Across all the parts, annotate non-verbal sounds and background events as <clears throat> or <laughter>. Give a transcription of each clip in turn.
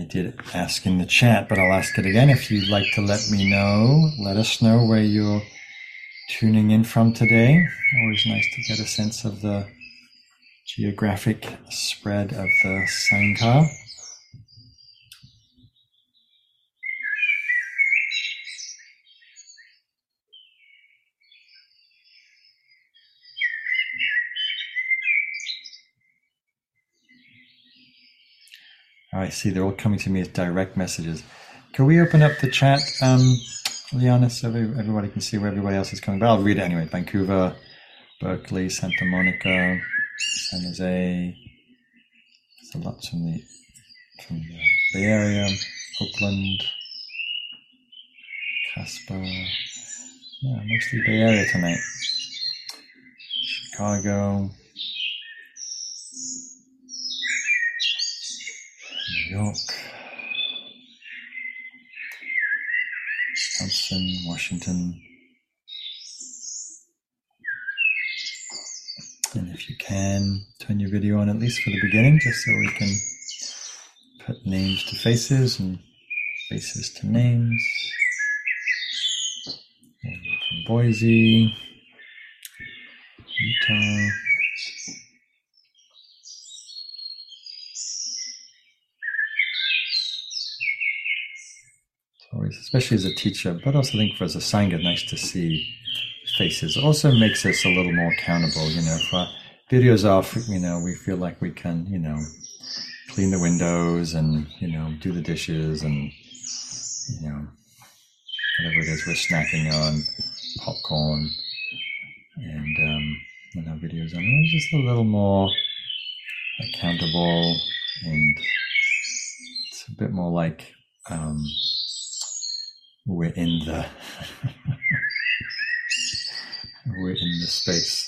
I did ask in the chat, but I'll ask it again. If you'd like to let me know, let us know where you're tuning in from today. Always nice to get a sense of the geographic spread of the Sangha. I see they're all coming to me as direct messages. Can we open up the chat, um, Liana, so everybody can see where everybody else is coming? But I'll read it anyway. Vancouver, Berkeley, Santa Monica, San Jose. There's lots from the from the Bay Area, Oakland, Casper. Yeah, mostly Bay Area tonight. Chicago, York, Wisconsin, Washington. And if you can, turn your video on at least for the beginning, just so we can put names to faces and faces to names. And from Boise, Utah. always, especially as a teacher, but also I think for as a sangha, nice to see faces. It Also makes us a little more accountable. You know, if our videos off, you know, we feel like we can, you know, clean the windows and you know do the dishes and you know whatever it is we're snacking on, popcorn, and um, when our videos on, we're just a little more accountable and it's a bit more like um, we're in the <laughs> we're in the space.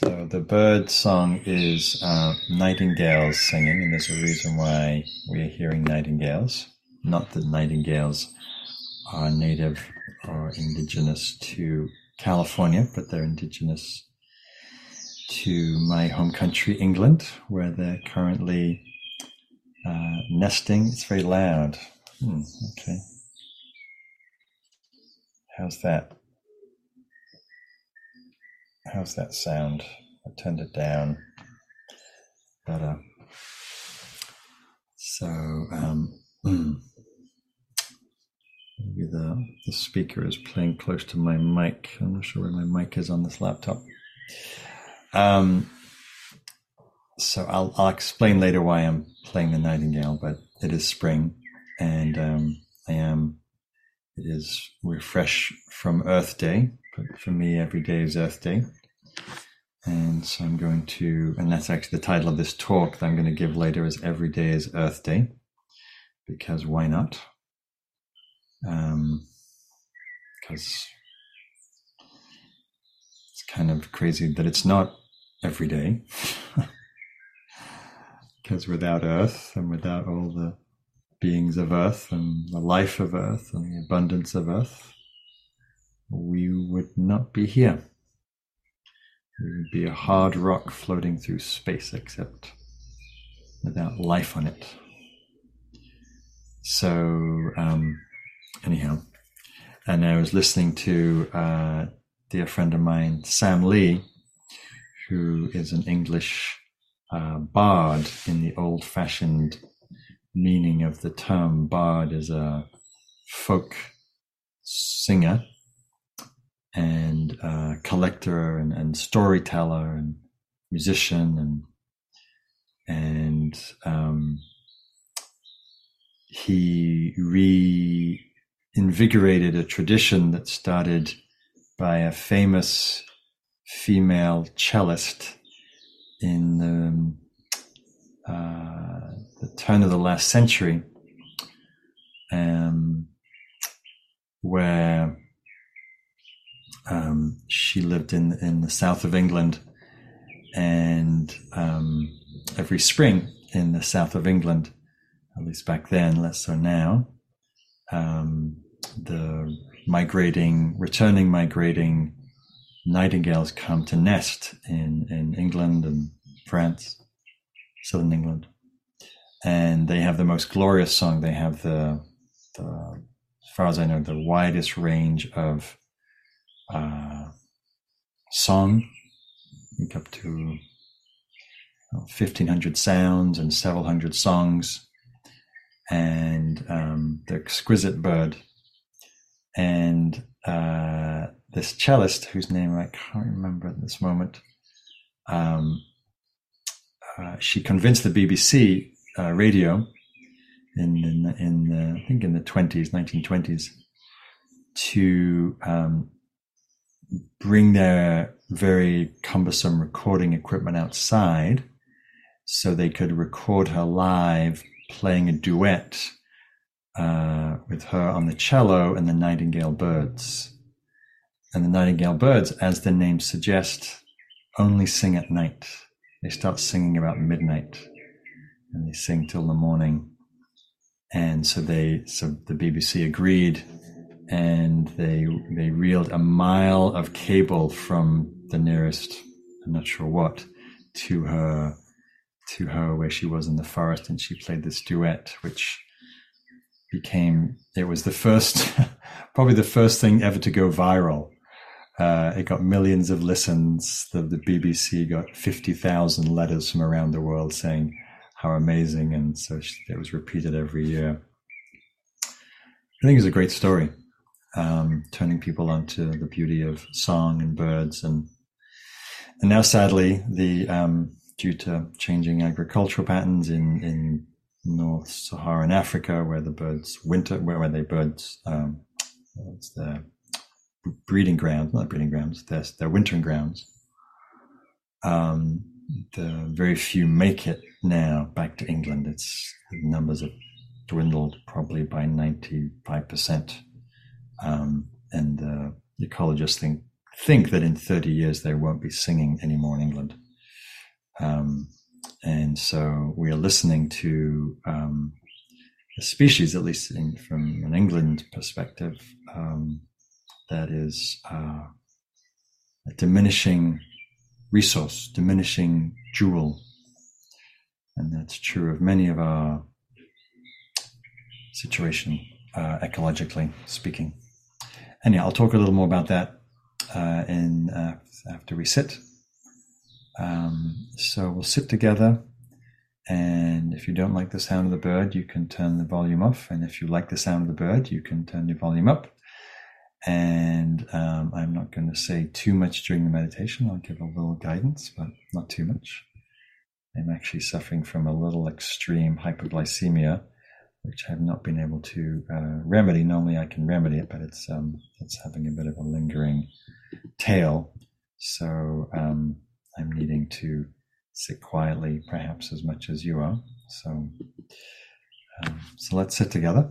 so the bird song is uh, nightingales singing, and there's a reason why we're hearing nightingales. Not that nightingales are native or indigenous to California, but they're indigenous to my home country, England, where they're currently uh, nesting. It's very loud. Hmm, okay. How's that? How's that sound? I turned it down. But uh, so um, maybe the the speaker is playing close to my mic. I'm not sure where my mic is on this laptop. Um, so I'll I'll explain later why I'm playing the nightingale, but it is spring, and um, I am. It is we're fresh from Earth Day, but for me, every day is Earth Day, and so I'm going to, and that's actually the title of this talk that I'm going to give later is "Every Day is Earth Day," because why not? Um, because it's kind of crazy that it's not every day. <laughs> because without Earth and without all the beings of Earth and the life of Earth and the abundance of Earth, we would not be here. We would be a hard rock floating through space, except without life on it. So, um, anyhow, and I was listening to uh, dear friend of mine, Sam Lee, who is an English uh, bard in the old fashioned meaning of the term. Bard is a folk singer and collector and, and, storyteller and musician and and um, he reinvigorated a tradition that started by a famous female cellist in the, uh, the turn of the last century, um, where um, she lived in in the south of England, and um, every spring in the south of England, at least back then, less so now, um, the migrating, returning migrating nightingales come to nest in, in England and France, southern England. And they have the most glorious song. They have the, the as far as I know, the widest range of uh, song, up to 1500 sounds and several hundred songs. And um, the exquisite bird. And uh, this cellist, whose name I can't remember at this moment, um, uh, she convinced the BBC uh, radio in in, in the, I think in the twenties, nineteen twenties, to um, bring their very cumbersome recording equipment outside, so they could record her live playing a duet uh, with her on the cello and the Nightingale Birds. And the Nightingale Birds, as the name suggests, only sing at night. They start singing about midnight and they sing till the morning. And so they, so the BBC agreed and they, they reeled a mile of cable from the nearest, I'm not sure what, to her, to her where she was in the forest and she played this duet, which became, it was the first, <laughs> probably the first thing ever to go viral uh, it got millions of listens. The, the BBC got 50,000 letters from around the world saying how amazing. And so it was repeated every year. I think it's a great story, um, turning people onto the beauty of song and birds. And, and now, sadly, the, um, due to changing agricultural patterns in, in North Saharan Africa, where the birds winter, where, where they birds, um, what's the breeding grounds, not breeding grounds, they're, wintering grounds. Um, the very few make it now back to England. It's numbers have dwindled probably by 95%. Um, and uh, ecologists think, think that in 30 years they won't be singing anymore in England. Um, and so we are listening to um, a species, at least in, from an England perspective, um, that is uh, a diminishing resource, diminishing jewel. And that's true of many of our situation, uh, ecologically speaking. Anyhow, I'll talk a little more about that uh, in uh, after we sit. Um, so we'll sit together, and if you don't like the sound of the bird, you can turn the volume off. And if you like the sound of the bird, you can turn the volume up and um, I'm not going to say too much during the meditation. I'll give a little guidance, but not too much. I'm actually suffering from a little extreme hypoglycemia, which I've not been able to uh, remedy. Normally, I can remedy it, but it's um, it's having a bit of a lingering tail. So um, I'm needing to sit quietly, perhaps as much as you are. So, um, so let's sit together.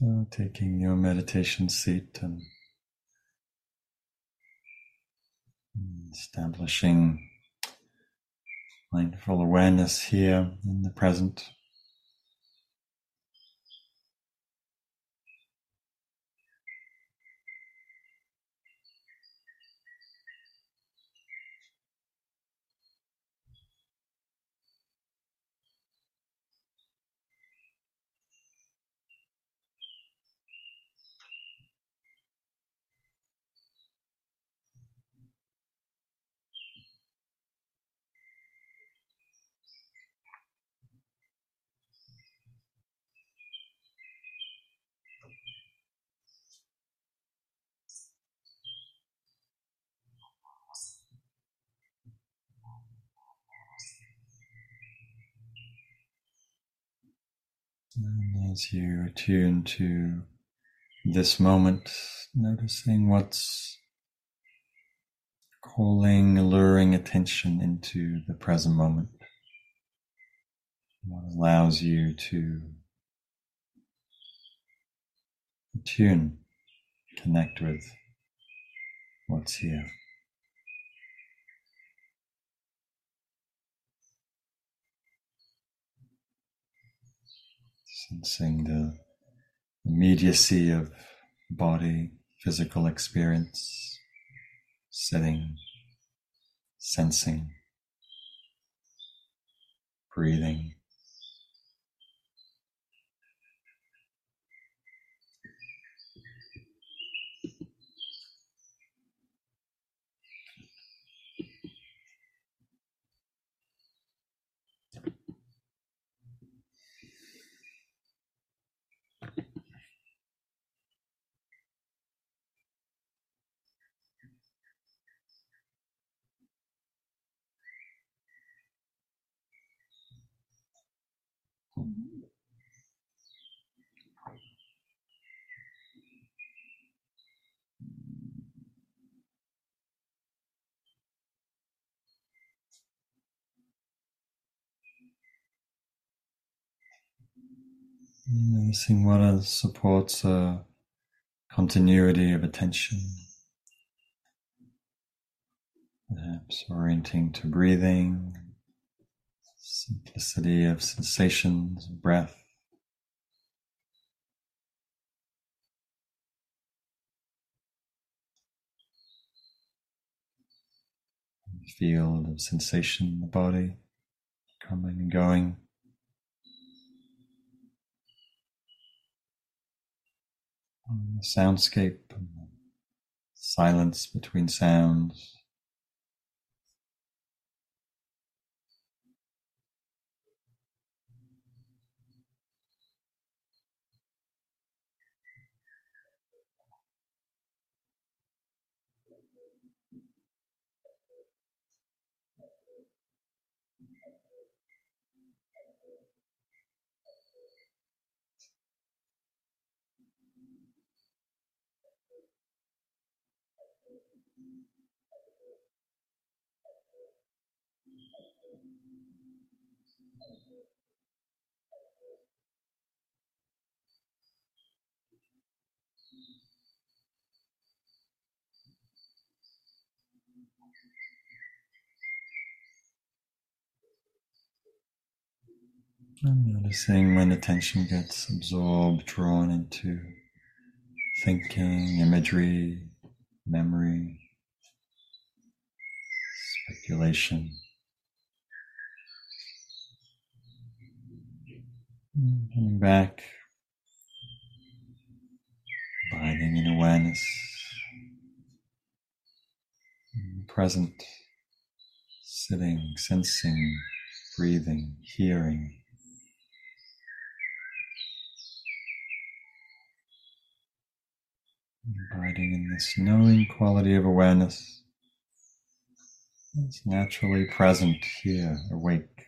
So, taking your meditation seat and establishing mindful awareness here in the present. And as you attune to this moment, noticing what's calling, alluring attention into the present moment. What allows you to attune, connect with what's here. Sensing the immediacy of body, physical experience, sitting, sensing, breathing. What supports a continuity of attention. Perhaps orienting to breathing, simplicity of sensations, breath. Field of sensation in the body, coming and going. The soundscape and the silence between sounds. And noticing when attention gets absorbed, drawn into thinking, imagery, memory, speculation. Coming back, abiding in awareness, present, sitting, sensing, breathing, hearing. Abiding in this knowing quality of awareness. that's naturally present here, awake.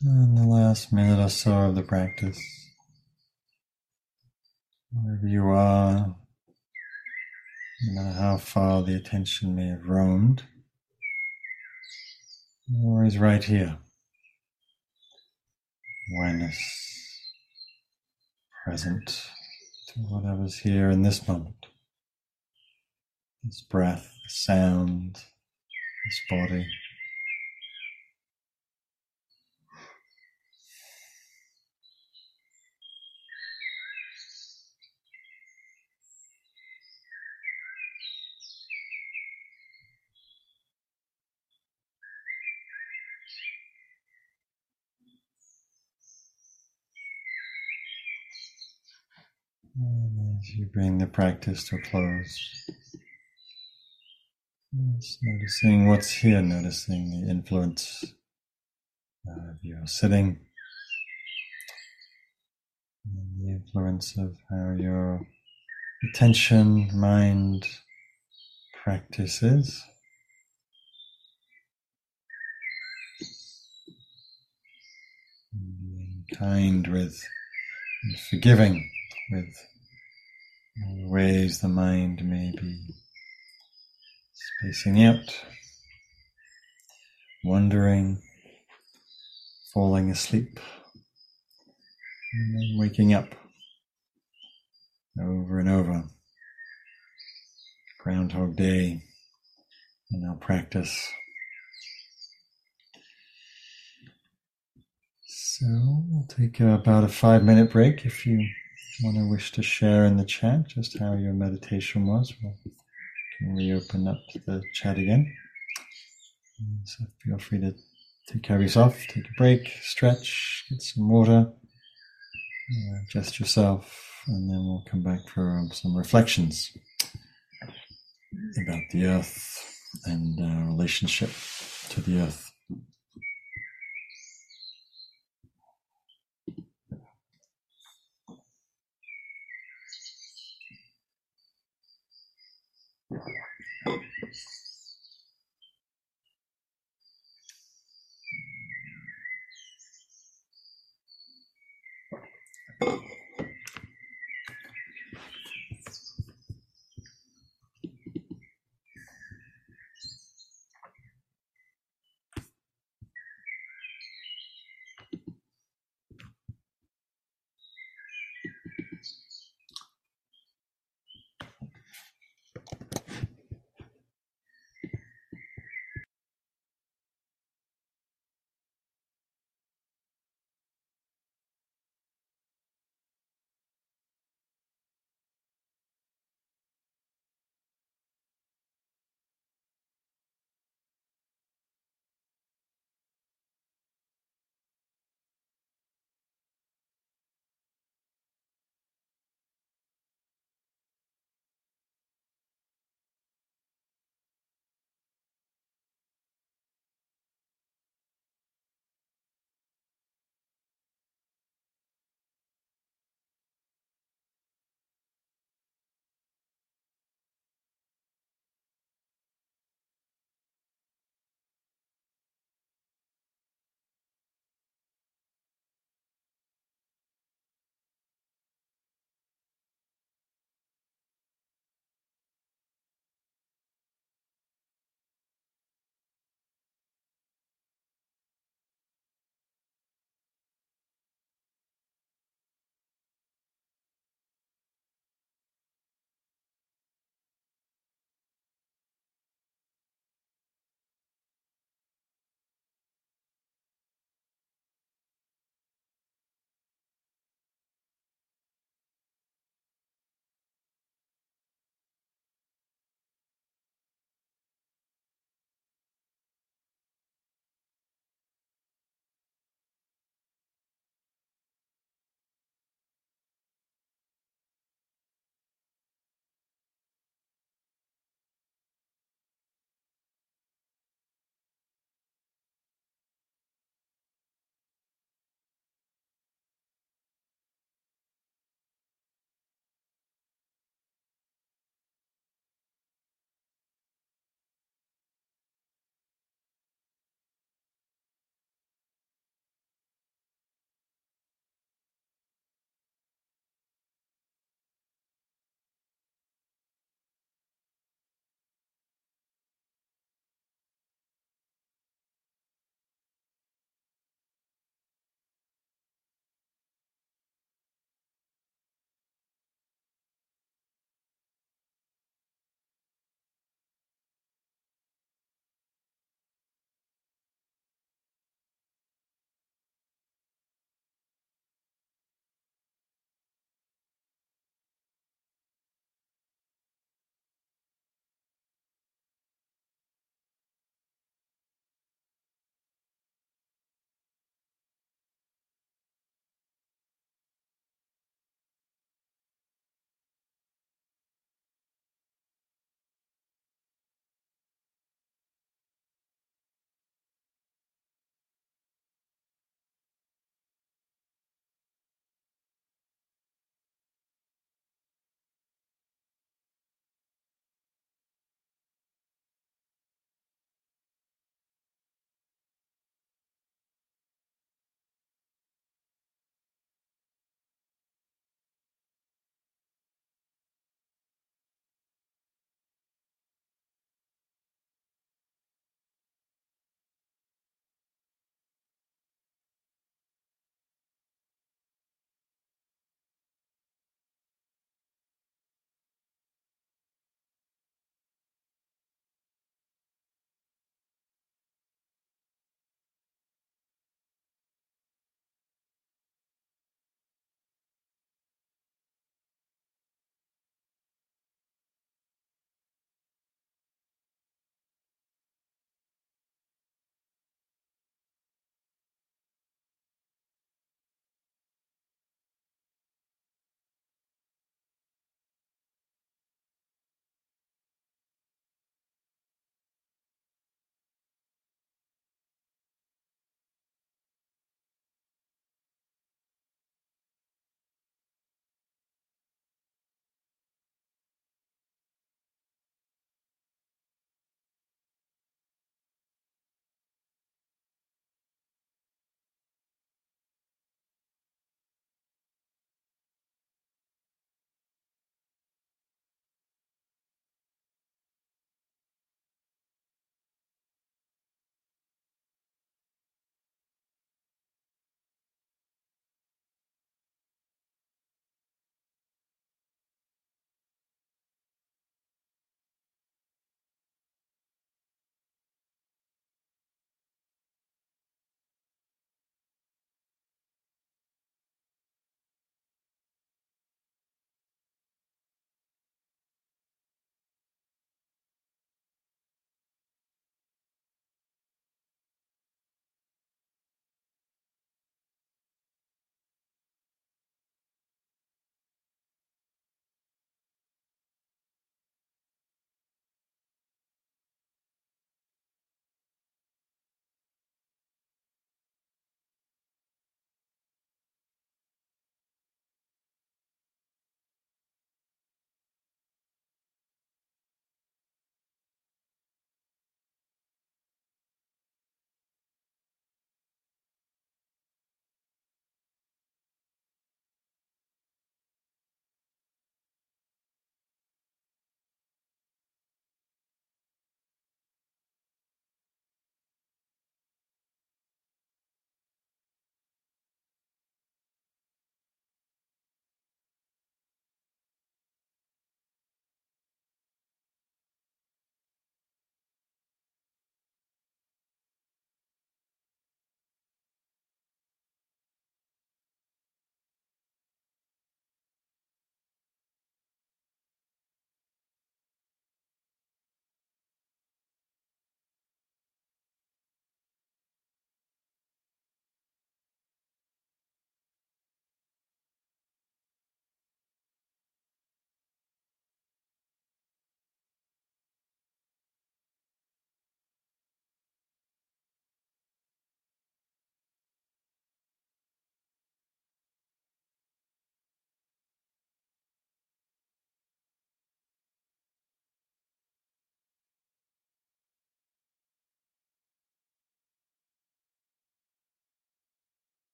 And the last minute or so of the practice, wherever you are, no matter how far the attention may have roamed, always right here. Awareness present to whatever's here in this moment. This breath, the sound, this body. And you bring the practice to a close, just noticing what's here, noticing the influence uh, of your sitting, and the influence of how your attention, mind practices. Being kind with and forgiving with ways the mind may be spacing out, wandering, falling asleep, and then waking up. Over and over. Groundhog Day. In our practice. So we'll take about a five minute break if you want to wish to share in the chat just how your meditation was. We'll can reopen up the chat again. So feel free to take care of yourself, take a break, stretch, get some water, uh, adjust yourself, and then we'll come back for some reflections about the earth and our relationship to the earth.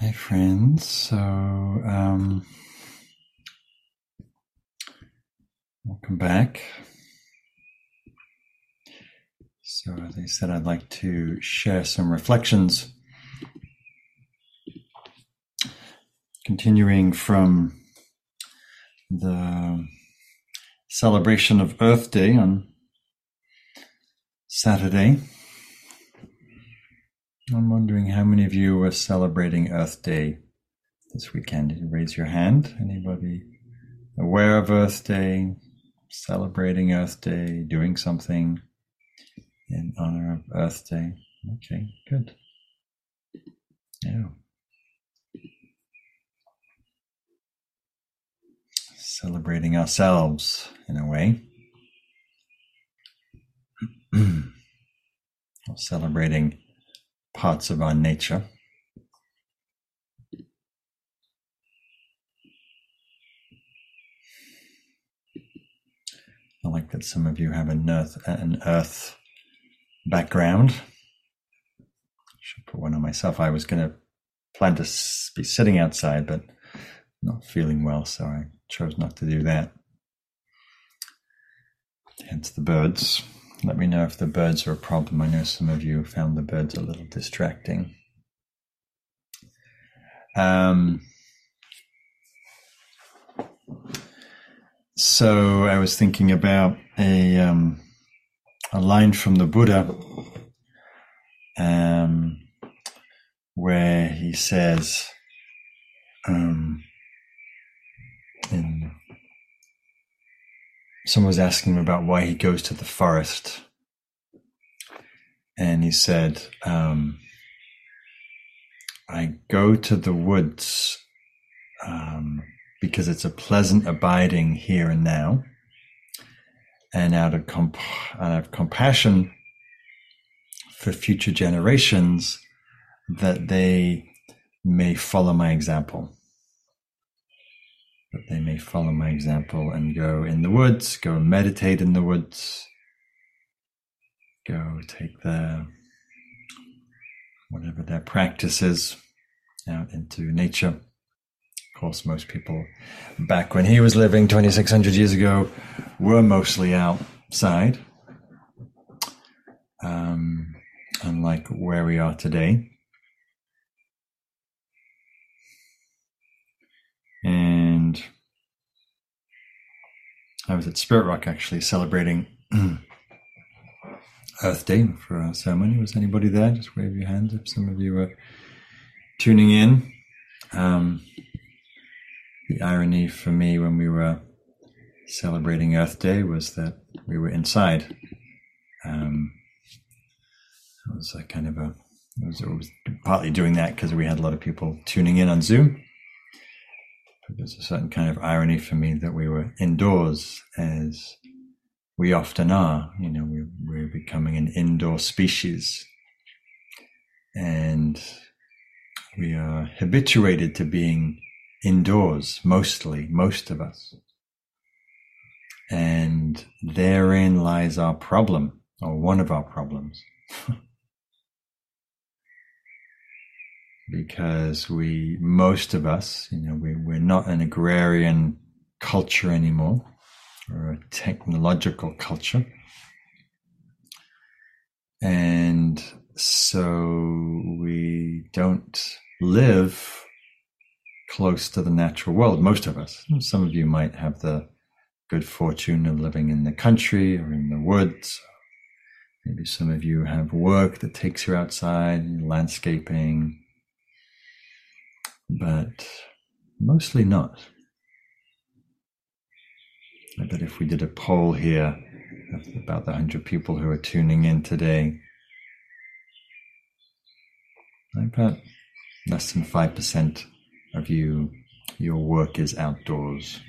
Right, friends. So, um, welcome back. So, as I said, I'd like to share some reflections. Continuing from the celebration of Earth Day on Saturday. I'm wondering how many of you were celebrating Earth Day this weekend. You raise your hand? Anybody aware of Earth Day, celebrating Earth Day, doing something? in honor of Earth Day. Okay, good. Yeah. Celebrating ourselves in a way. <clears throat> celebrating parts of our nature. I like that some of you have an earth, an earth background. Should put one on myself. I was going to plan to be sitting outside, but not feeling well, so I chose not to do that. Hence the birds. Let me know if the birds are a problem. I know some of you found the birds a little distracting. Um, so I was thinking about a um, a line from the Buddha um, where he says, um, in, someone was asking him about why he goes to the forest. And he said, um, I go to the woods um, because it's a pleasant abiding here and now and out of, comp- out of compassion for future generations that they may follow my example. That they may follow my example and go in the woods, go meditate in the woods, go take their whatever their practice is out into nature Of course, most people back when he was living 2,600 years ago were mostly outside, um, unlike where we are today. And I was at Spirit Rock actually celebrating <clears throat> Earth Day for our ceremony. Was anybody there? Just wave your hands if some of you were tuning in. Um, the irony for me when we were celebrating Earth Day was that we were inside. Um, it was a kind of a, it was, it was partly doing that because we had a lot of people tuning in on Zoom. There's a certain kind of irony for me that we were indoors as we often are. You know, we, we're becoming an indoor species. And we are habituated to being indoors, mostly, most of us. And therein lies our problem, or one of our problems. <laughs> because we, most of us, you know, we, we're not an agrarian culture anymore, or a technological culture. And so we don't live close to the natural world, most of us. Some of you might have the good fortune of living in the country or in the woods. Maybe some of you have work that takes you outside, landscaping, but mostly not. I bet if we did a poll here of about the 100 people who are tuning in today, I bet less than 5% of you, your work is outdoors.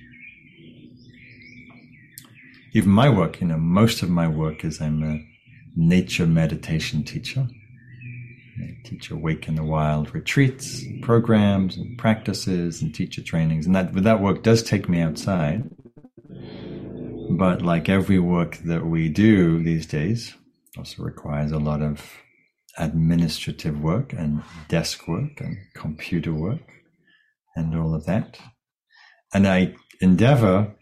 Even my work, you know, most of my work is I'm a nature meditation teacher. I teach in the wild retreats, programs, and practices, and teacher trainings, and that that work does take me outside. But like every work that we do these days, also requires a lot of administrative work and desk work and computer work and all of that. And I endeavor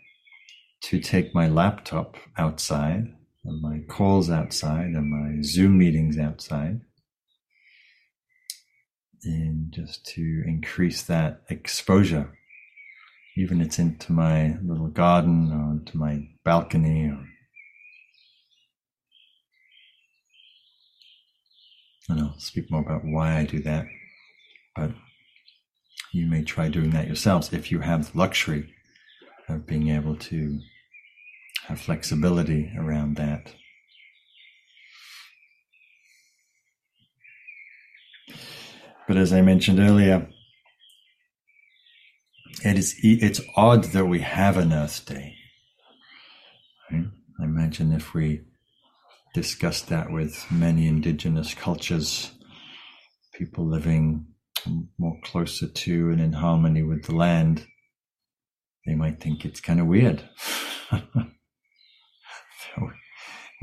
to take my laptop outside and my calls outside and my Zoom meetings outside and just to increase that exposure. Even it's into my little garden or into my balcony or and I'll speak more about why I do that. But you may try doing that yourselves if you have the luxury of being able to have flexibility around that. But as I mentioned earlier, it is it's odd that we have an Earth Day. Right? I imagine if we discussed that with many indigenous cultures, people living more closer to and in harmony with the land, they might think it's kind of weird. <laughs>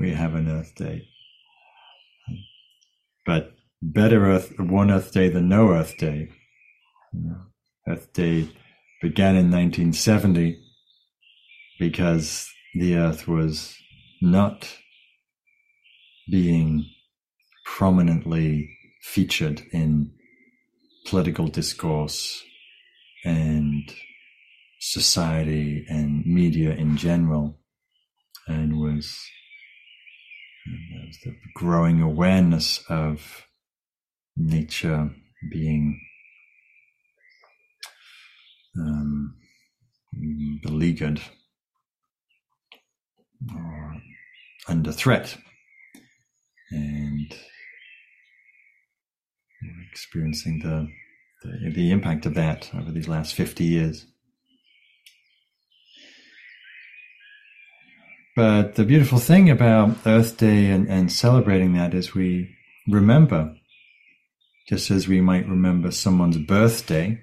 we have an Earth Day. But better Earth, one Earth Day than no Earth Day. Earth Day began in 1970 because the Earth was not being prominently featured in political discourse and society and media in general, and was, was the growing awareness of nature being um, beleaguered or under threat and experiencing the, the, the impact of that over these last 50 years. But the beautiful thing about Earth Day and, and celebrating that is we remember, just as we might remember someone's birthday,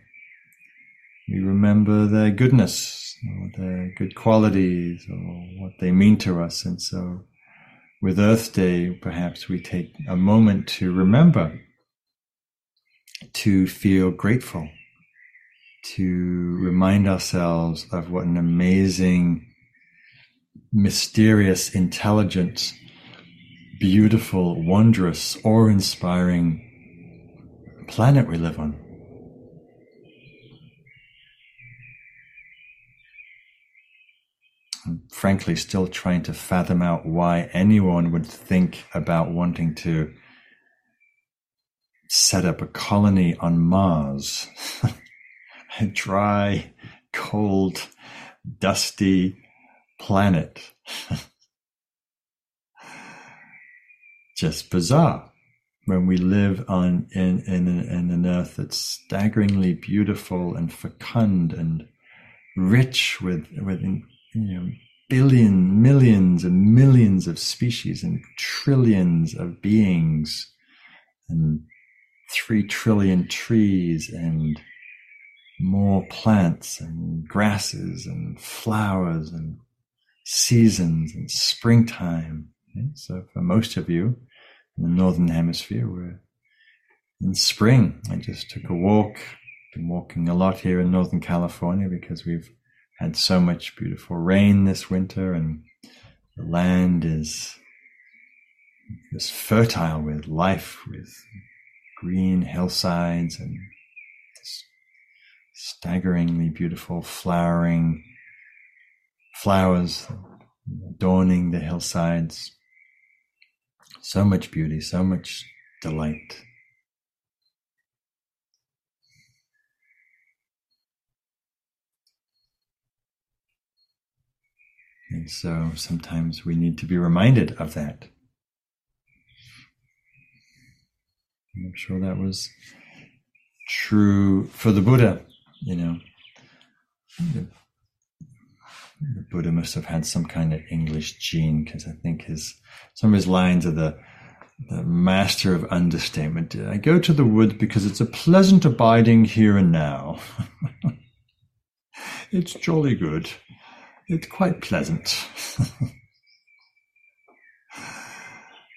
we remember their goodness or their good qualities or what they mean to us. And so with Earth Day, perhaps we take a moment to remember to feel grateful, to remind ourselves of what an amazing, mysterious, intelligent, beautiful, wondrous, awe inspiring planet we live on. I'm frankly still trying to fathom out why anyone would think about wanting to set up a colony on Mars. <laughs> a dry, cold, dusty planet. <laughs> Just bizarre when we live on in, in, in an earth that's staggeringly beautiful and fecund and rich with with you know, billion, millions and millions of species and trillions of beings and three trillion trees and more plants and grasses and flowers and seasons and springtime. Okay? So for most of you northern hemisphere, we're in spring. I just took a walk. Been walking a lot here in Northern California because we've had so much beautiful rain this winter, and the land is is fertile with life, with green hillsides and staggeringly beautiful flowering flowers adorning the hillsides. So much beauty, so much delight. And so sometimes we need to be reminded of that. I'm sure that was true for the Buddha, you know. Buddha must have had some kind of English gene because I think his some of his lines are the the master of understatement. I go to the woods because it's a pleasant abiding here and now. <laughs> it's jolly good. It's quite pleasant. <laughs>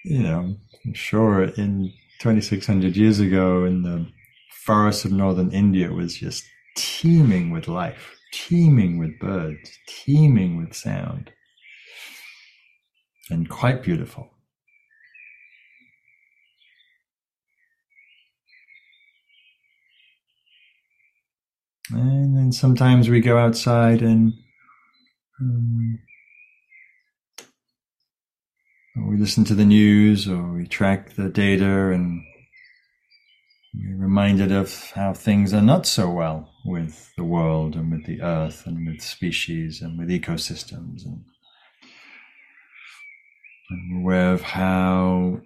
you know, I'm sure in 2,600 years ago in the forests of northern India was just teeming with life, teeming with birds, teeming with sound, and quite beautiful. And then sometimes we go outside and um, we listen to the news or we track the data and we're reminded of how things are not so well with the world and with the earth and with species and with ecosystems and, we're aware of how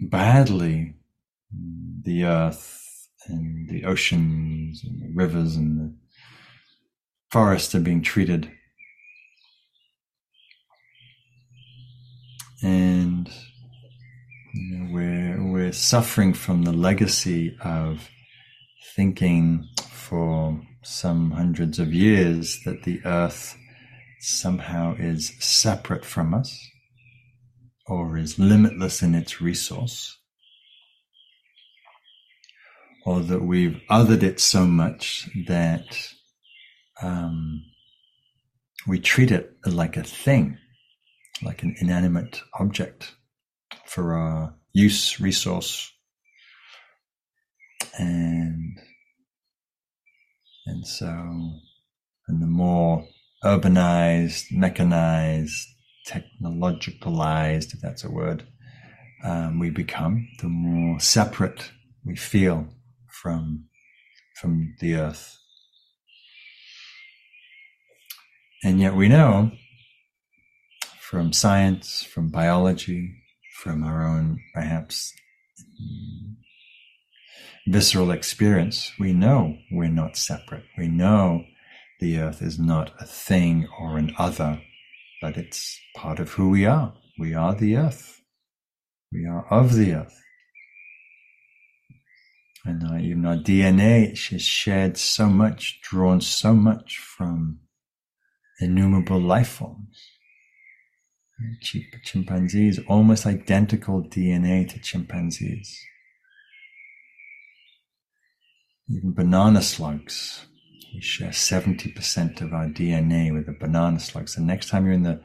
badly the earth and the oceans and the rivers and the forests are being treated. And you know, we're we're suffering from the legacy of thinking for some hundreds of years that the earth somehow is separate from us or is limitless in its resource or that we've othered it so much that um, we treat it like a thing like an inanimate object for our use resource. And and so and the more urbanized mechanized technologicalized if that's a word um, we become the more separate we feel from from the earth. And yet we know from science, from biology, from our own perhaps visceral experience, we know we're not separate. We know the earth is not a thing or an other, but it's part of who we are. We are the earth. We are of the earth. And uh, even our DNA is shared so much, drawn so much from innumerable life forms. Chimpanzees, almost identical DNA to chimpanzees. Even banana slugs. We share 70% of our DNA with the banana slug. So next time you're in the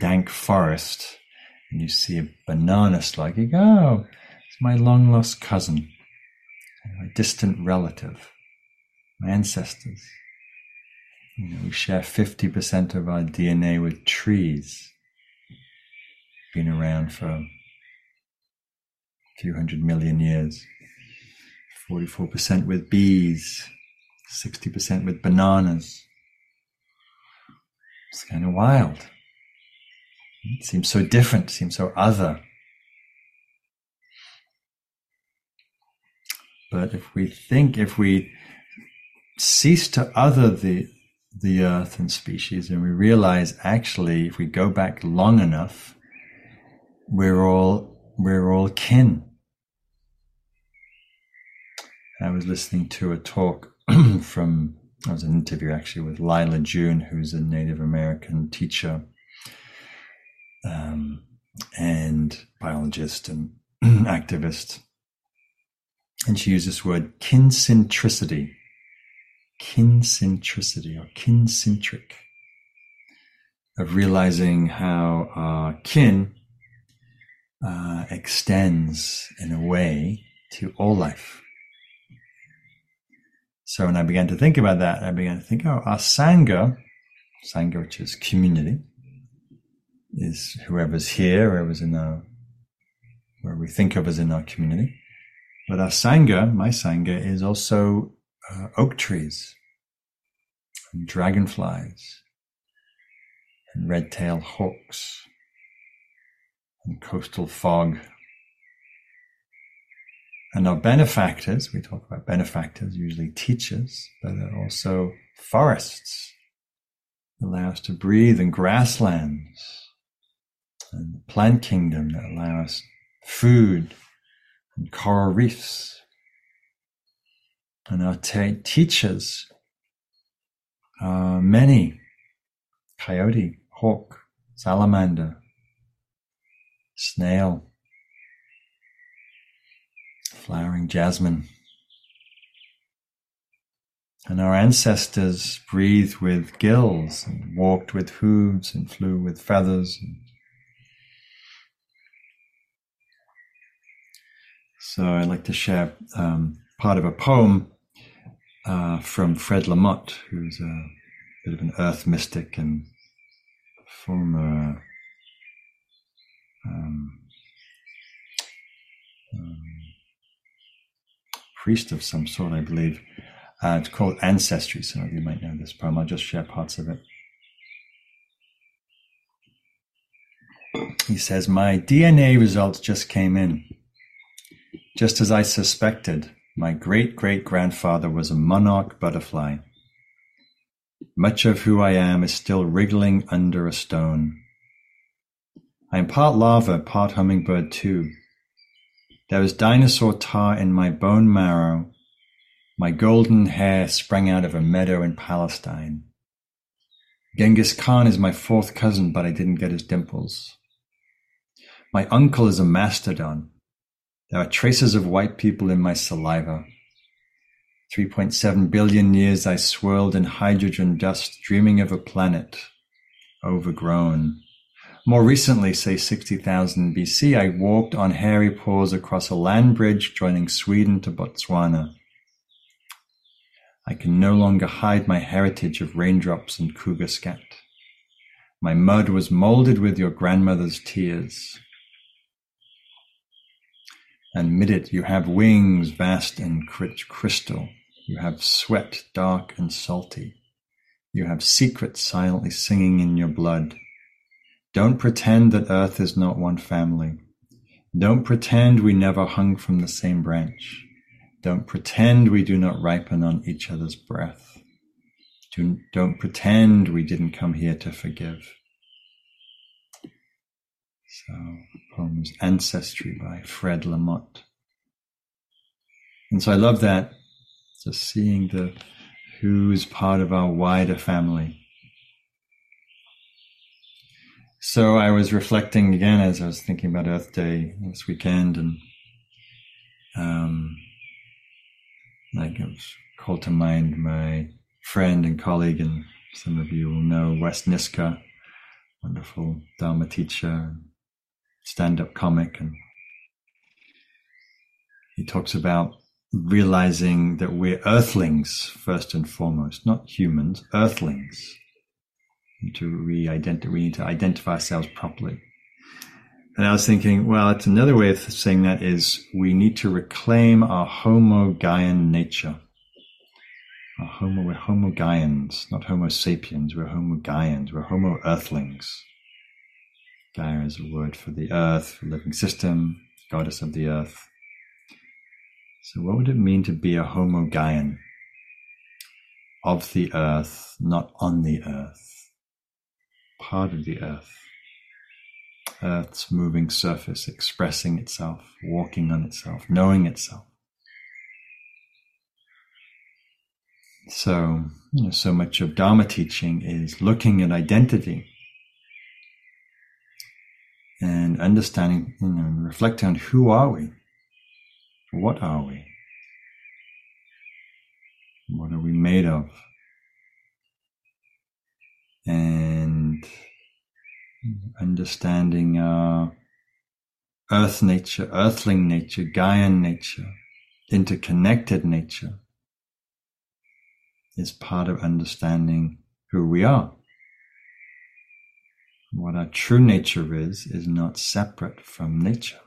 dank forest and you see a banana slug, you go, oh, it's my long lost cousin, my distant relative, my ancestors. You know, we share 50% of our DNA with trees been around for a few hundred million years. 44% with bees, 60% with bananas. It's kind of wild. It seems so different, seems so other. But if we think, if we cease to other the the earth and species, and we realize actually, if we go back long enough, we're all we're all kin. I was listening to a talk <clears throat> from I was an interview actually with Lyla June, who's a Native American teacher um, and biologist and <clears throat> activist, and she used this word kincentricity, kincentricity or kincentric, of realizing how our kin uh, extends in a way to all life. So when I began to think about that, I began to think, oh, our Sangha, Sangha, which is community, is whoever's here, whoever's in our, where we think of as in our community. But our Sangha, my Sangha, is also uh, oak trees and dragonflies and red-tailed hawks and coastal fog. And our benefactors, we talk about benefactors, usually teachers, but they're also forests, allow us to breathe in grasslands and the plant kingdom that allow us food and coral reefs. And our teachers are many. Coyote, hawk, salamander, snail, flowering jasmine. And our ancestors breathed with gills and walked with hooves and flew with feathers. So I'd like to share um, part of a poem uh, from Fred Lamotte, who's a bit of an earth mystic and former um, um, priest of some sort, I believe. Uh, it's called Ancestry. Some of you might know this poem. I'll just share parts of it. He says, My DNA results just came in. Just as I suspected, my great great grandfather was a monarch butterfly. Much of who I am is still wriggling under a stone. I am part larva, part hummingbird too. There is dinosaur tar in my bone marrow. My golden hair sprang out of a meadow in Palestine. Genghis Khan is my fourth cousin, but I didn't get his dimples. My uncle is a mastodon. There are traces of white people in my saliva. 3.7 billion years I swirled in hydrogen dust, dreaming of a planet overgrown. More recently, say 60,000 BC, I walked on hairy paws across a land bridge joining Sweden to Botswana. I can no longer hide my heritage of raindrops and cougar scat. My mud was molded with your grandmother's tears. And it you have wings vast and crystal. You have sweat dark and salty. You have secrets silently singing in your blood. Don't pretend that earth is not one family. Don't pretend we never hung from the same branch. Don't pretend we do not ripen on each other's breath. Do, don't pretend we didn't come here to forgive. So, poems Ancestry by Fred Lamotte. And so I love that just seeing the who's part of our wider family. So I was reflecting again as I was thinking about Earth Day this weekend, and um, like it was called to mind my friend and colleague, and some of you will know Wes Nisker, wonderful Dharma teacher, stand-up comic, and he talks about realizing that we're earthlings first and foremost, not humans, earthlings. To re-identify, we need to identify ourselves properly. And I was thinking, well, it's another way of saying that is we need to reclaim our Homo Gaian nature. Our homo, we're Homo Gaians, not Homo sapiens. We're Homo Gaians. We're Homo Earthlings. Gaia is a word for the earth, for living system, goddess of the earth. So, what would it mean to be a Homo Gaian? Of the earth, not on the earth, part of the earth. Earth's moving surface, expressing itself, walking on itself, knowing itself. So, you know, so much of Dharma teaching is looking at identity and understanding, you know, reflecting on who are we? What are we? What are we made of? And understanding our earth nature, earthling nature, Gaian nature, interconnected nature is part of understanding who we are. What our true nature is, is not separate from nature.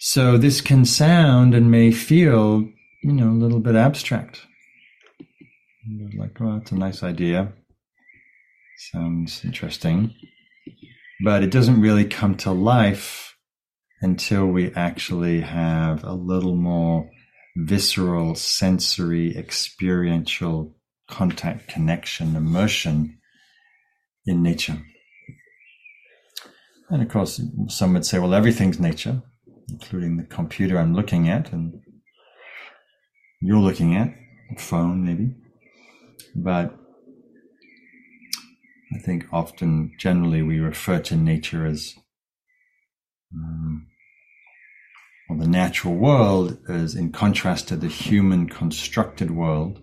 So this can sound and may feel, you know, a little bit abstract. Like, well, it's a nice idea. Sounds interesting. But it doesn't really come to life until we actually have a little more visceral, sensory, experiential contact, connection, immersion in nature. And of course, some would say, well, everything's nature including the computer I'm looking at and you're looking at, phone maybe. But I think often, generally, we refer to nature as um, well, the natural world as in contrast to the human constructed world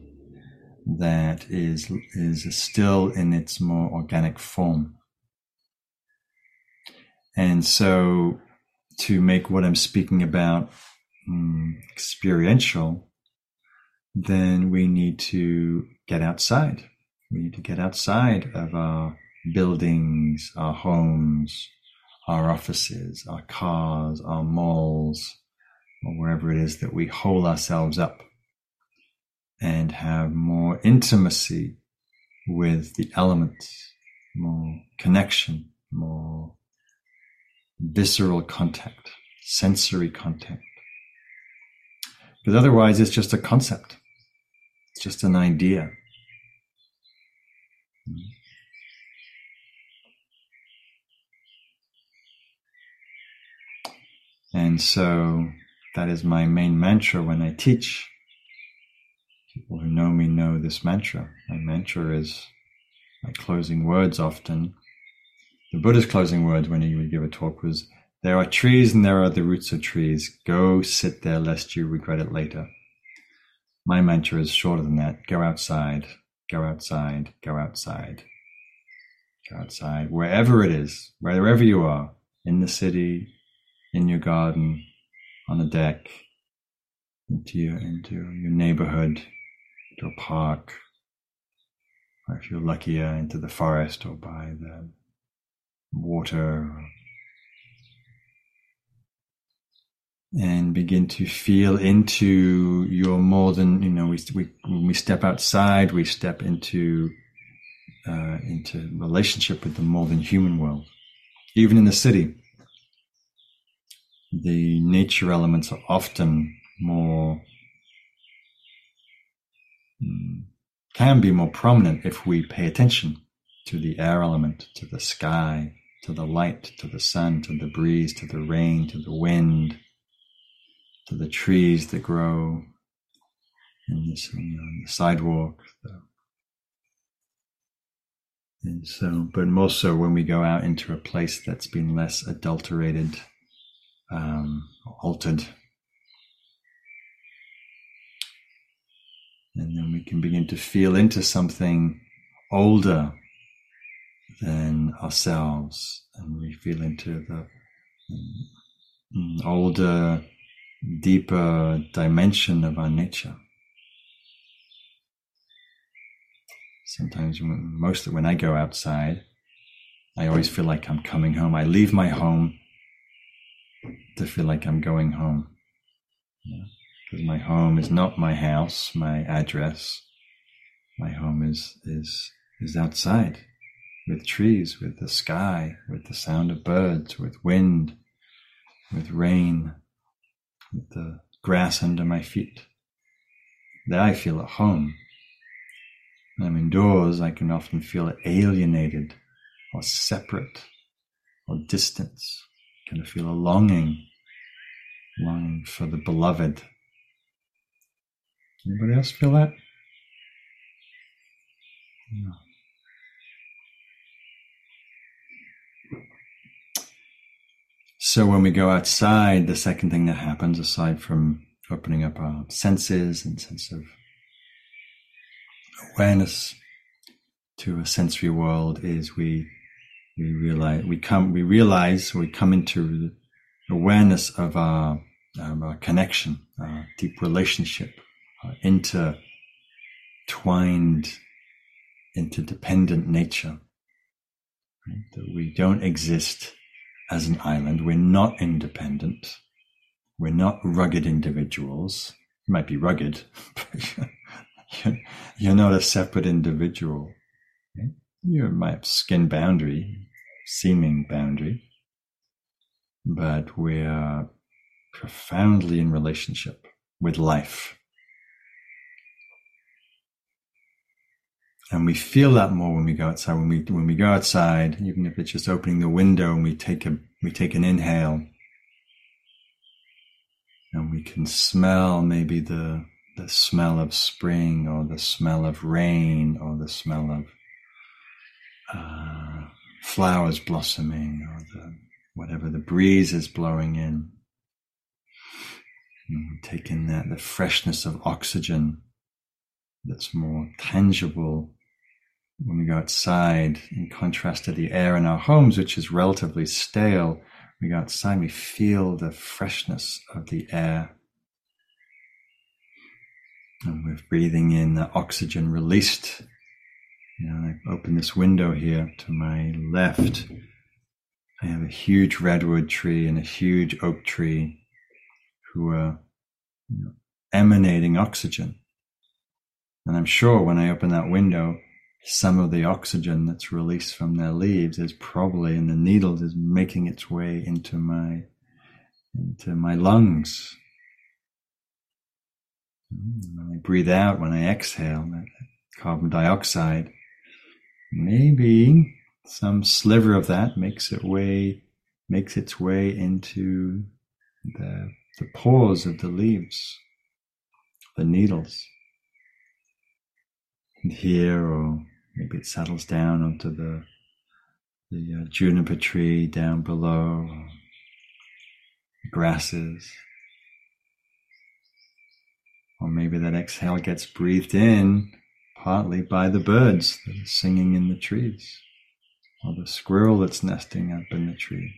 that is is still in its more organic form. And so to make what I'm speaking about um, experiential, then we need to get outside. We need to get outside of our buildings, our homes, our offices, our cars, our malls, or wherever it is that we hole ourselves up and have more intimacy with the elements, more connection, more visceral contact, sensory contact. Because otherwise, it's just a concept, just an idea. And so that is my main mantra when I teach. People who know me know this mantra. My mantra is my closing words often. The Buddha's closing words when he would give a talk was, There are trees and there are the roots of trees. Go sit there lest you regret it later. My mantra is shorter than that. Go outside, go outside, go outside go outside, wherever it is, wherever you are, in the city, in your garden, on a deck, into your into your neighborhood, to a park, or if you're luckier, into the forest or by the water. And begin to feel into your more than you know. We we when we step outside, we step into uh, into relationship with the more than human world. Even in the city, the nature elements are often more mm, can be more prominent if we pay attention to the air element, to the sky, to the light, to the sun, to the breeze, to the rain, to the wind, to the trees that grow in, this, you know, the sidewalk, the and so, but more so when we go out into a place that's been less adulterated, um, altered. And then we can begin to feel into something older than ourselves. And we feel into the um, older, deeper dimension of our nature. Sometimes, mostly when I go outside, I always feel like I'm coming home. I leave my home to feel like I'm going home. Because my home is not my house, my address. My home is is is outside, with trees, with the sky, with the sound of birds, with wind, with rain, the grass under my feet. There I feel at home. When I'm indoors, I can often feel alienated or separate or distance. I kind of feel a longing, longing for the beloved. Anybody else feel that? No. So when we go outside, the second thing that happens, aside from opening up our senses and sense of awareness to a sensory world is we we realize we come we realize we come into awareness of our, um, our connection, our deep relationship, our intertwined, interdependent nature. Right? That we don't exist as an island. We're not independent. We're not rugged individuals. You might be rugged, <laughs> but you're not a separate individual. You might have skin boundary, seeming boundary, but we are profoundly in relationship with life. And we feel that more when we go outside. When we when we go outside, even if it's just opening the window and we take a we take an inhale, and we can smell maybe the the smell of spring or the smell of rain or the smell of uh, flowers blossoming or the whatever the breeze is blowing in. In that the freshness of oxygen that's more tangible when we go outside, in contrast to the air in our homes, which is relatively stale. We go outside, we feel the freshness of the air. And we're breathing in the oxygen released. You know, I open this window here to my left. I have a huge redwood tree and a huge oak tree who are you know, emanating oxygen. And I'm sure when I open that window, some of the oxygen that's released from their leaves is probably in the needles is making its way into my into my lungs. When I breathe out, when I exhale, carbon dioxide, maybe some sliver of that makes it way makes its way into the the pores of the leaves, the needles. And here, or maybe it settles down onto the the uh, juniper tree down below, grasses, or maybe that exhale gets breathed in partly by the birds that are singing in the trees, or the squirrel that's nesting up in the tree.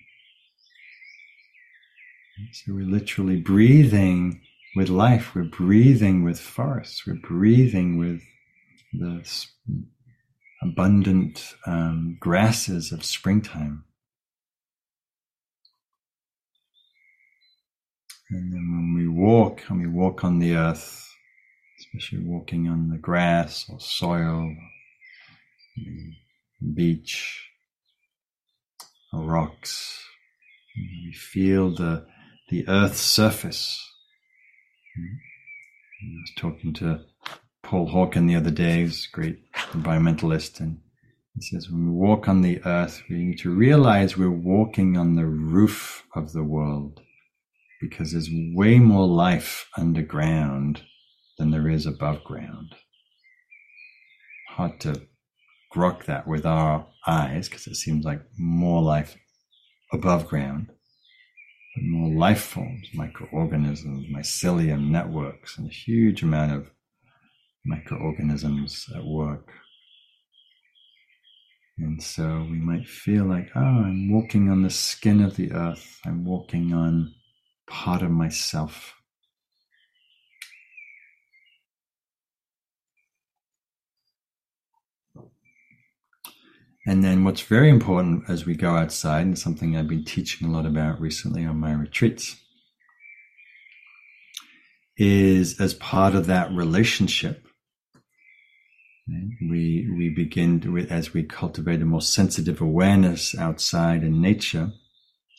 So we're literally breathing with life. We're breathing with forests. We're breathing with the abundant um, grasses of springtime. And then when we walk, and we walk on the earth, especially walking on the grass or soil, beach, or rocks, we feel the the Earth's surface. I was talking to Paul Hawken the other day, who's a great environmentalist, and he says when we walk on the earth, we need to realize we're walking on the roof of the world because there's way more life underground than there is above ground. Hard to grok that with our eyes because it seems like more life above ground but more life forms, microorganisms, mycelium networks, and a huge amount of microorganisms at work. And so we might feel like, oh, I'm walking on the skin of the earth. I'm walking on part of myself. And then what's very important as we go outside, and something I've been teaching a lot about recently on my retreats, is as part of that relationship, we we begin to, as we cultivate a more sensitive awareness outside in nature.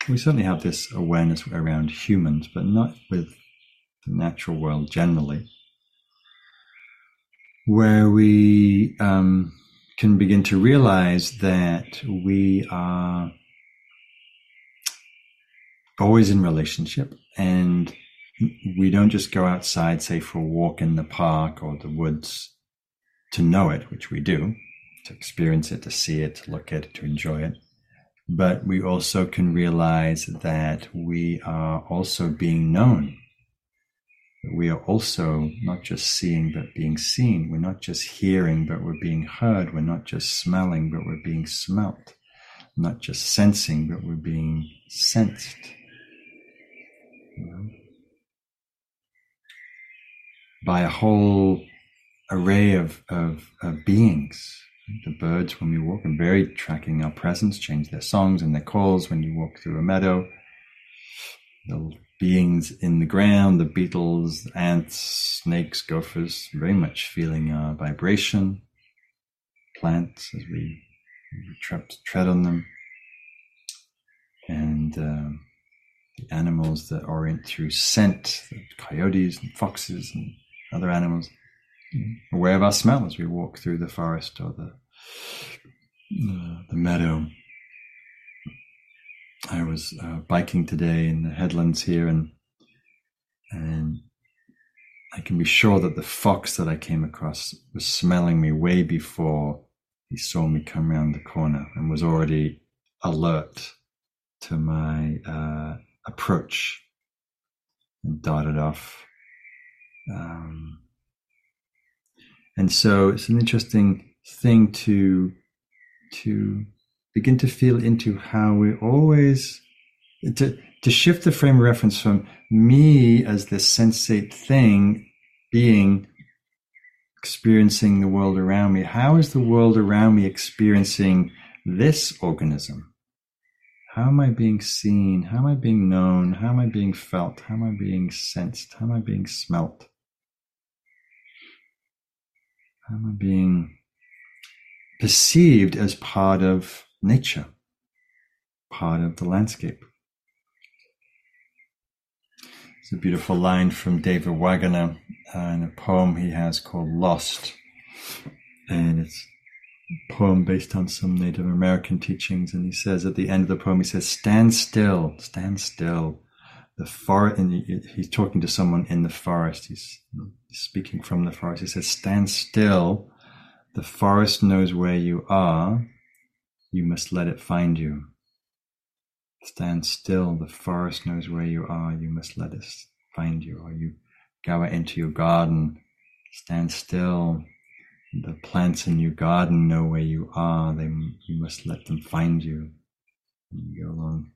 We certainly have this awareness around humans, but not with the natural world generally, where we um, can begin to realize that we are always in relationship and we don't just go outside, say, for a walk in the park or the woods to know it, which we do, to experience it, to see it, to look at it, to enjoy it. But we also can realize that we are also being known we are also not just seeing but being seen. We're not just hearing but we're being heard. We're not just smelling but we're being smelt. Not just sensing but we're being sensed. You know? By a whole array of, of, of beings. The birds, when we walk, are very tracking our presence, change their songs and their calls when you walk through a meadow. They'll beings in the ground, the beetles, ants, snakes, gophers, very much feeling our vibration. Plants as we, we tread on them. And uh, the animals that orient through scent, the coyotes and foxes and other animals, aware of our smell as we walk through the forest or the, the meadow. I was uh, biking today in the headlands here, and and I can be sure that the fox that I came across was smelling me way before he saw me come around the corner and was already alert to my uh, approach and darted off. Um, and so it's an interesting thing to to begin to feel into how we always to to shift the frame of reference from me as the sensate thing being experiencing the world around me. How is the world around me experiencing this organism? How am i being seen? How am i being known? How am i being felt? How am i being sensed? How am i being smelt am i being perceived as part of nature, part of the landscape. It's a beautiful line from David Wagoner uh, in a poem he has called Lost. And it's a poem based on some Native American teachings. And he says at the end of the poem, he says, Stand still, stand still. The forest, and he's talking to someone in the forest. He's speaking from the forest. He says, Stand still. The forest knows where you are you must let it find you. Stand still, the forest knows where you are, you must let it find you. Or you go into your garden, stand still, the plants in your garden know where you are, they, you must let them find you. You go along,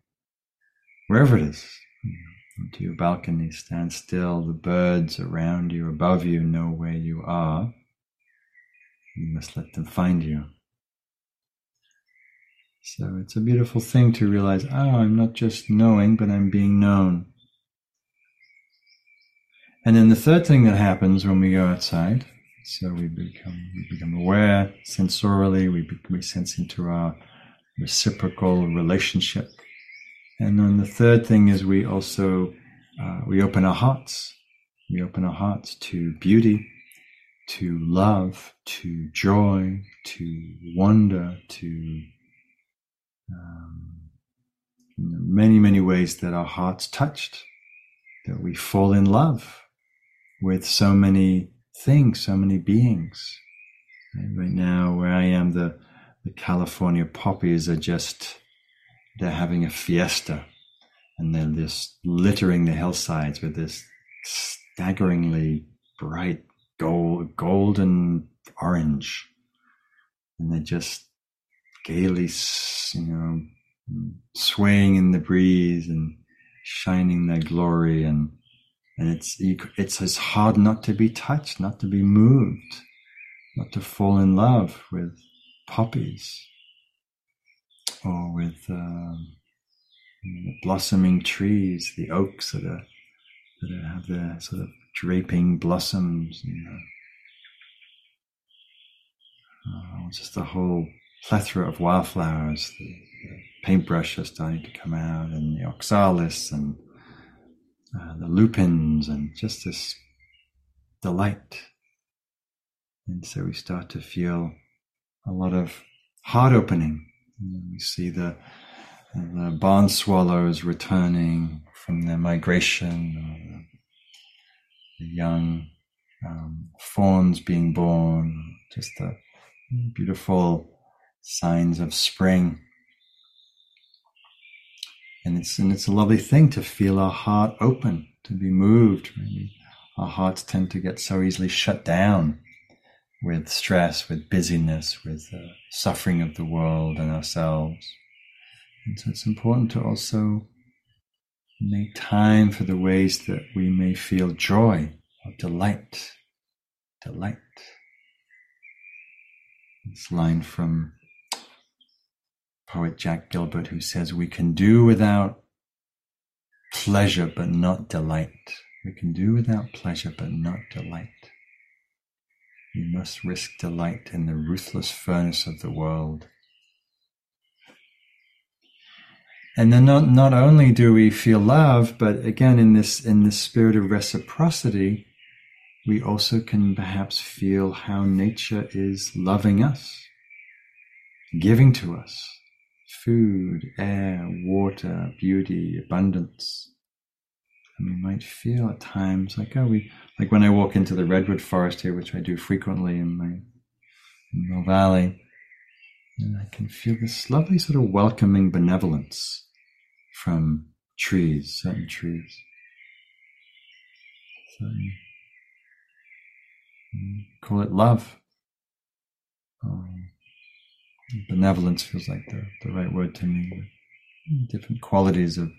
wherever it is, into your balcony, stand still, the birds around you, above you know where you are. You must let them find you. So it's a beautiful thing to realize, oh, I'm not just knowing, but I'm being known. And then the third thing that happens when we go outside, so we become we become aware sensorially, we we sense into our reciprocal relationship, and then the third thing is we also uh, we open our hearts, we open our hearts to beauty, to love, to joy, to wonder, to um, many, many ways that our hearts touched, that we fall in love with so many things, so many beings. Right now, where I am, the, the California poppies are just, they're having a fiesta and they're just littering the hillsides with this staggeringly bright gold, golden orange. And they're just gaily, you know, swaying in the breeze and shining their glory, and and it's it's as hard not to be touched, not to be moved, not to fall in love with poppies with um, the blossoming trees, the oaks that are that have their sort of draping blossoms, know. Uh, just the whole plethora of wildflowers. The, the paintbrush are starting to come out, and the oxalis, and uh, the lupins, and just this delight. And so we start to feel a lot of heart opening. We see the the barn swallows returning from their migration, the young um, fawns being born, just a beautiful signs of spring. And it's and it's a lovely thing to feel our heart open, to be moved. Our hearts tend to get so easily shut down with stress, with busyness, with the suffering of the world and ourselves. And so it's important to also make time for the ways that we may feel joy or delight. Delight. This line from poet Jack Gilbert who says, We can do without pleasure but not delight. We can do without pleasure but not delight. We must risk delight in the ruthless furnace of the world. And then not, not only do we feel love, but again in this in this spirit of reciprocity, we also can perhaps feel how nature is loving us, giving to us food, air, water, beauty, abundance. And we might feel at times like, oh, we, like when I walk into the redwood forest here, which I do frequently in my in Mill Valley, and I can feel this lovely sort of welcoming benevolence from trees, certain trees. Certain, call it love. Um, benevolence feels like the, the right word to me. Different qualities of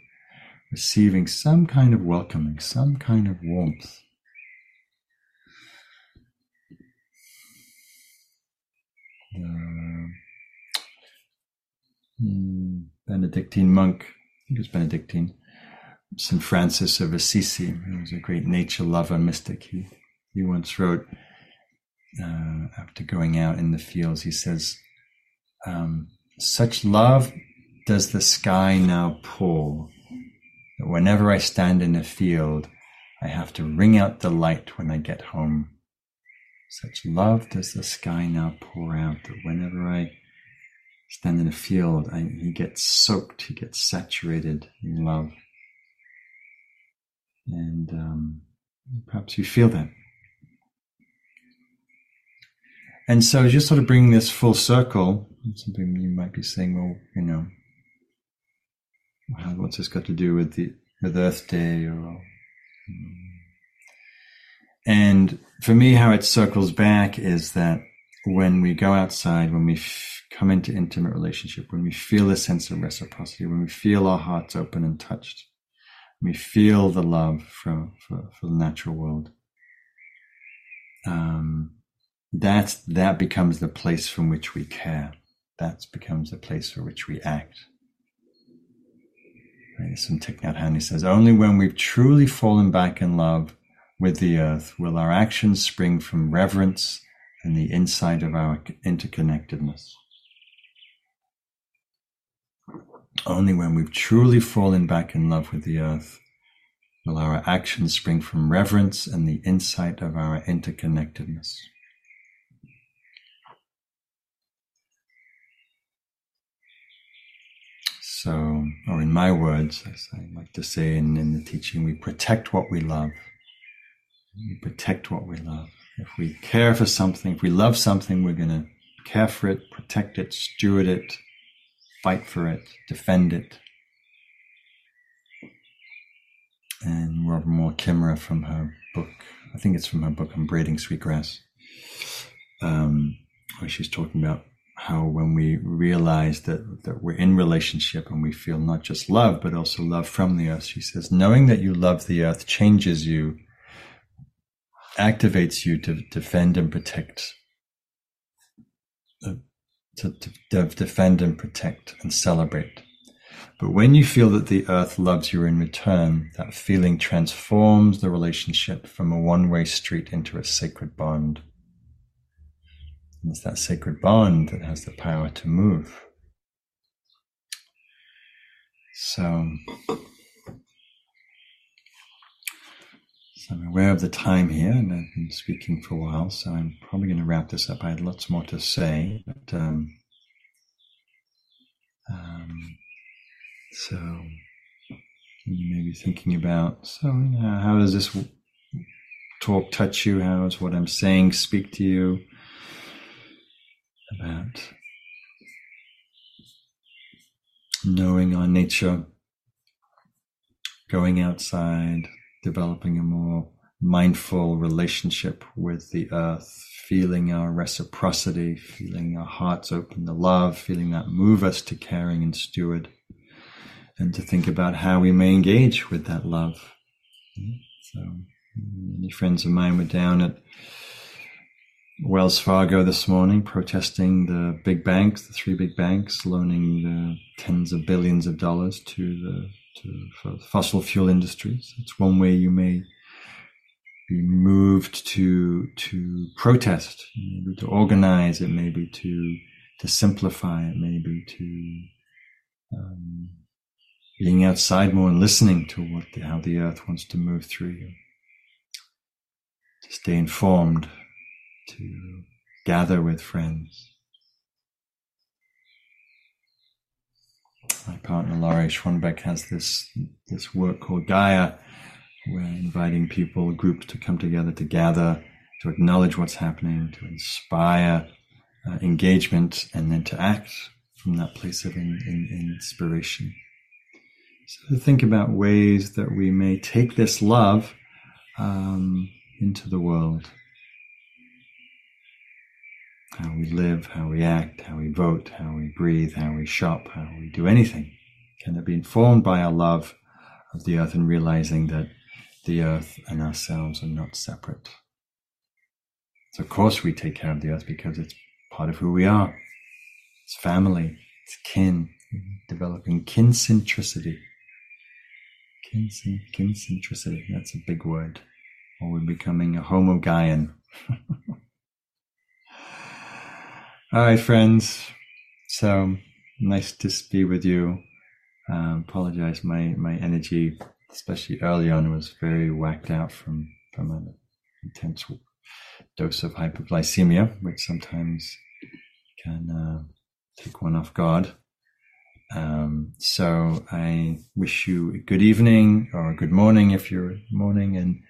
receiving some kind of welcoming, some kind of warmth. Uh, Benedictine monk, I think it was Benedictine, St. Francis of Assisi, who was a great nature lover mystic. He, he once wrote, uh, after going out in the fields, he says, um, Such love does the sky now pour that whenever I stand in a field, I have to wring out the light when I get home. Such love does the sky now pour out that whenever I stand in a field, I, he gets soaked, he gets saturated in love. And um, perhaps you feel that. And so, just sort of bringing this full circle, something you might be saying, well, you know, what's this got to do with the with Earth Day or? Um, and for me, how it circles back is that when we go outside, when we f- come into intimate relationship, when we feel a sense of reciprocity, when we feel our hearts open and touched, we feel the love for, for, for the natural world. Um, that's, that becomes the place from which we care. That becomes the place for which we act. Right? Some Thich Nhat Hanh says, only when we've truly fallen back in love with the earth will our actions spring from reverence and the insight of our interconnectedness. Only when we've truly fallen back in love with the earth will our actions spring from reverence and the insight of our interconnectedness. So, or in my words, as I like to say in, in the teaching, we protect what we love. We protect what we love. If we care for something, if we love something, we're going to care for it, protect it, steward it, fight for it, defend it. And Robin Wall Kimmerer from her book, I think it's from her book on braiding sweetgrass, um, where she's talking about how when we realize that, that we're in relationship and we feel not just love, but also love from the earth, she says, knowing that you love the earth changes you, activates you to defend and protect, uh, to, to, to defend and protect and celebrate. But when you feel that the earth loves you in return, that feeling transforms the relationship from a one way street into a sacred bond. It's that sacred bond that has the power to move. So, so I'm aware of the time here, and I've been speaking for a while, so I'm probably going to wrap this up. I had lots more to say, but um, um, so you may be thinking about so how does this talk touch you? How does what I'm saying speak to you? About knowing our nature, going outside, developing a more mindful relationship with the earth, feeling our reciprocity, feeling our hearts open to love, feeling that move us to caring and steward, and to think about how we may engage with that love. So, mm, many friends of mine were down at Wells Fargo this morning protesting the big banks, the three big banks, loaning tens of billions of dollars to the to fossil fuel industries. It's one way you may be moved to to protest, maybe to organize. It may be to to simplify. It may be to um, being outside more and listening to what the, how the earth wants to move through you. To stay informed to gather with friends. My partner Lori Schwanbeck has this this work called Gaia. We're inviting people, groups to come together to gather, to acknowledge what's happening, to inspire uh, engagement, and then to act from that place of in, in, inspiration. So to think about ways that we may take this love um, into the world. How we live, how we act, how we vote, how we breathe, how we shop, how we do anything. Can it be informed by our love of the earth and realizing that the earth and ourselves are not separate? So, of course, we take care of the earth because it's part of who we are. It's family, it's kin, developing kin centricity. Kin, kin centricity, that's a big word. Or we're becoming a Homo Gaian. <laughs> All right, friends. So nice to be with you. Um, apologize, my my energy, especially early on, was very whacked out from from an intense dose of hypoglycemia, which sometimes can uh, take one off guard. Um, so I wish you a good evening or a good morning if you're morning, and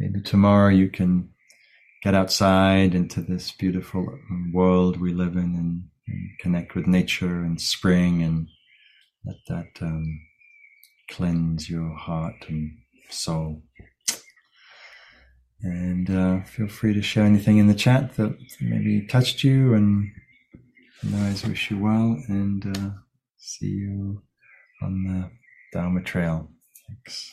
maybe tomorrow you can get outside into this beautiful world we live in and, and connect with nature and spring and let that um, cleanse your heart and soul. And uh, feel free to share anything in the chat that maybe touched you. And otherwise, wish you well and uh, see you on the Dharma Trail. Thanks.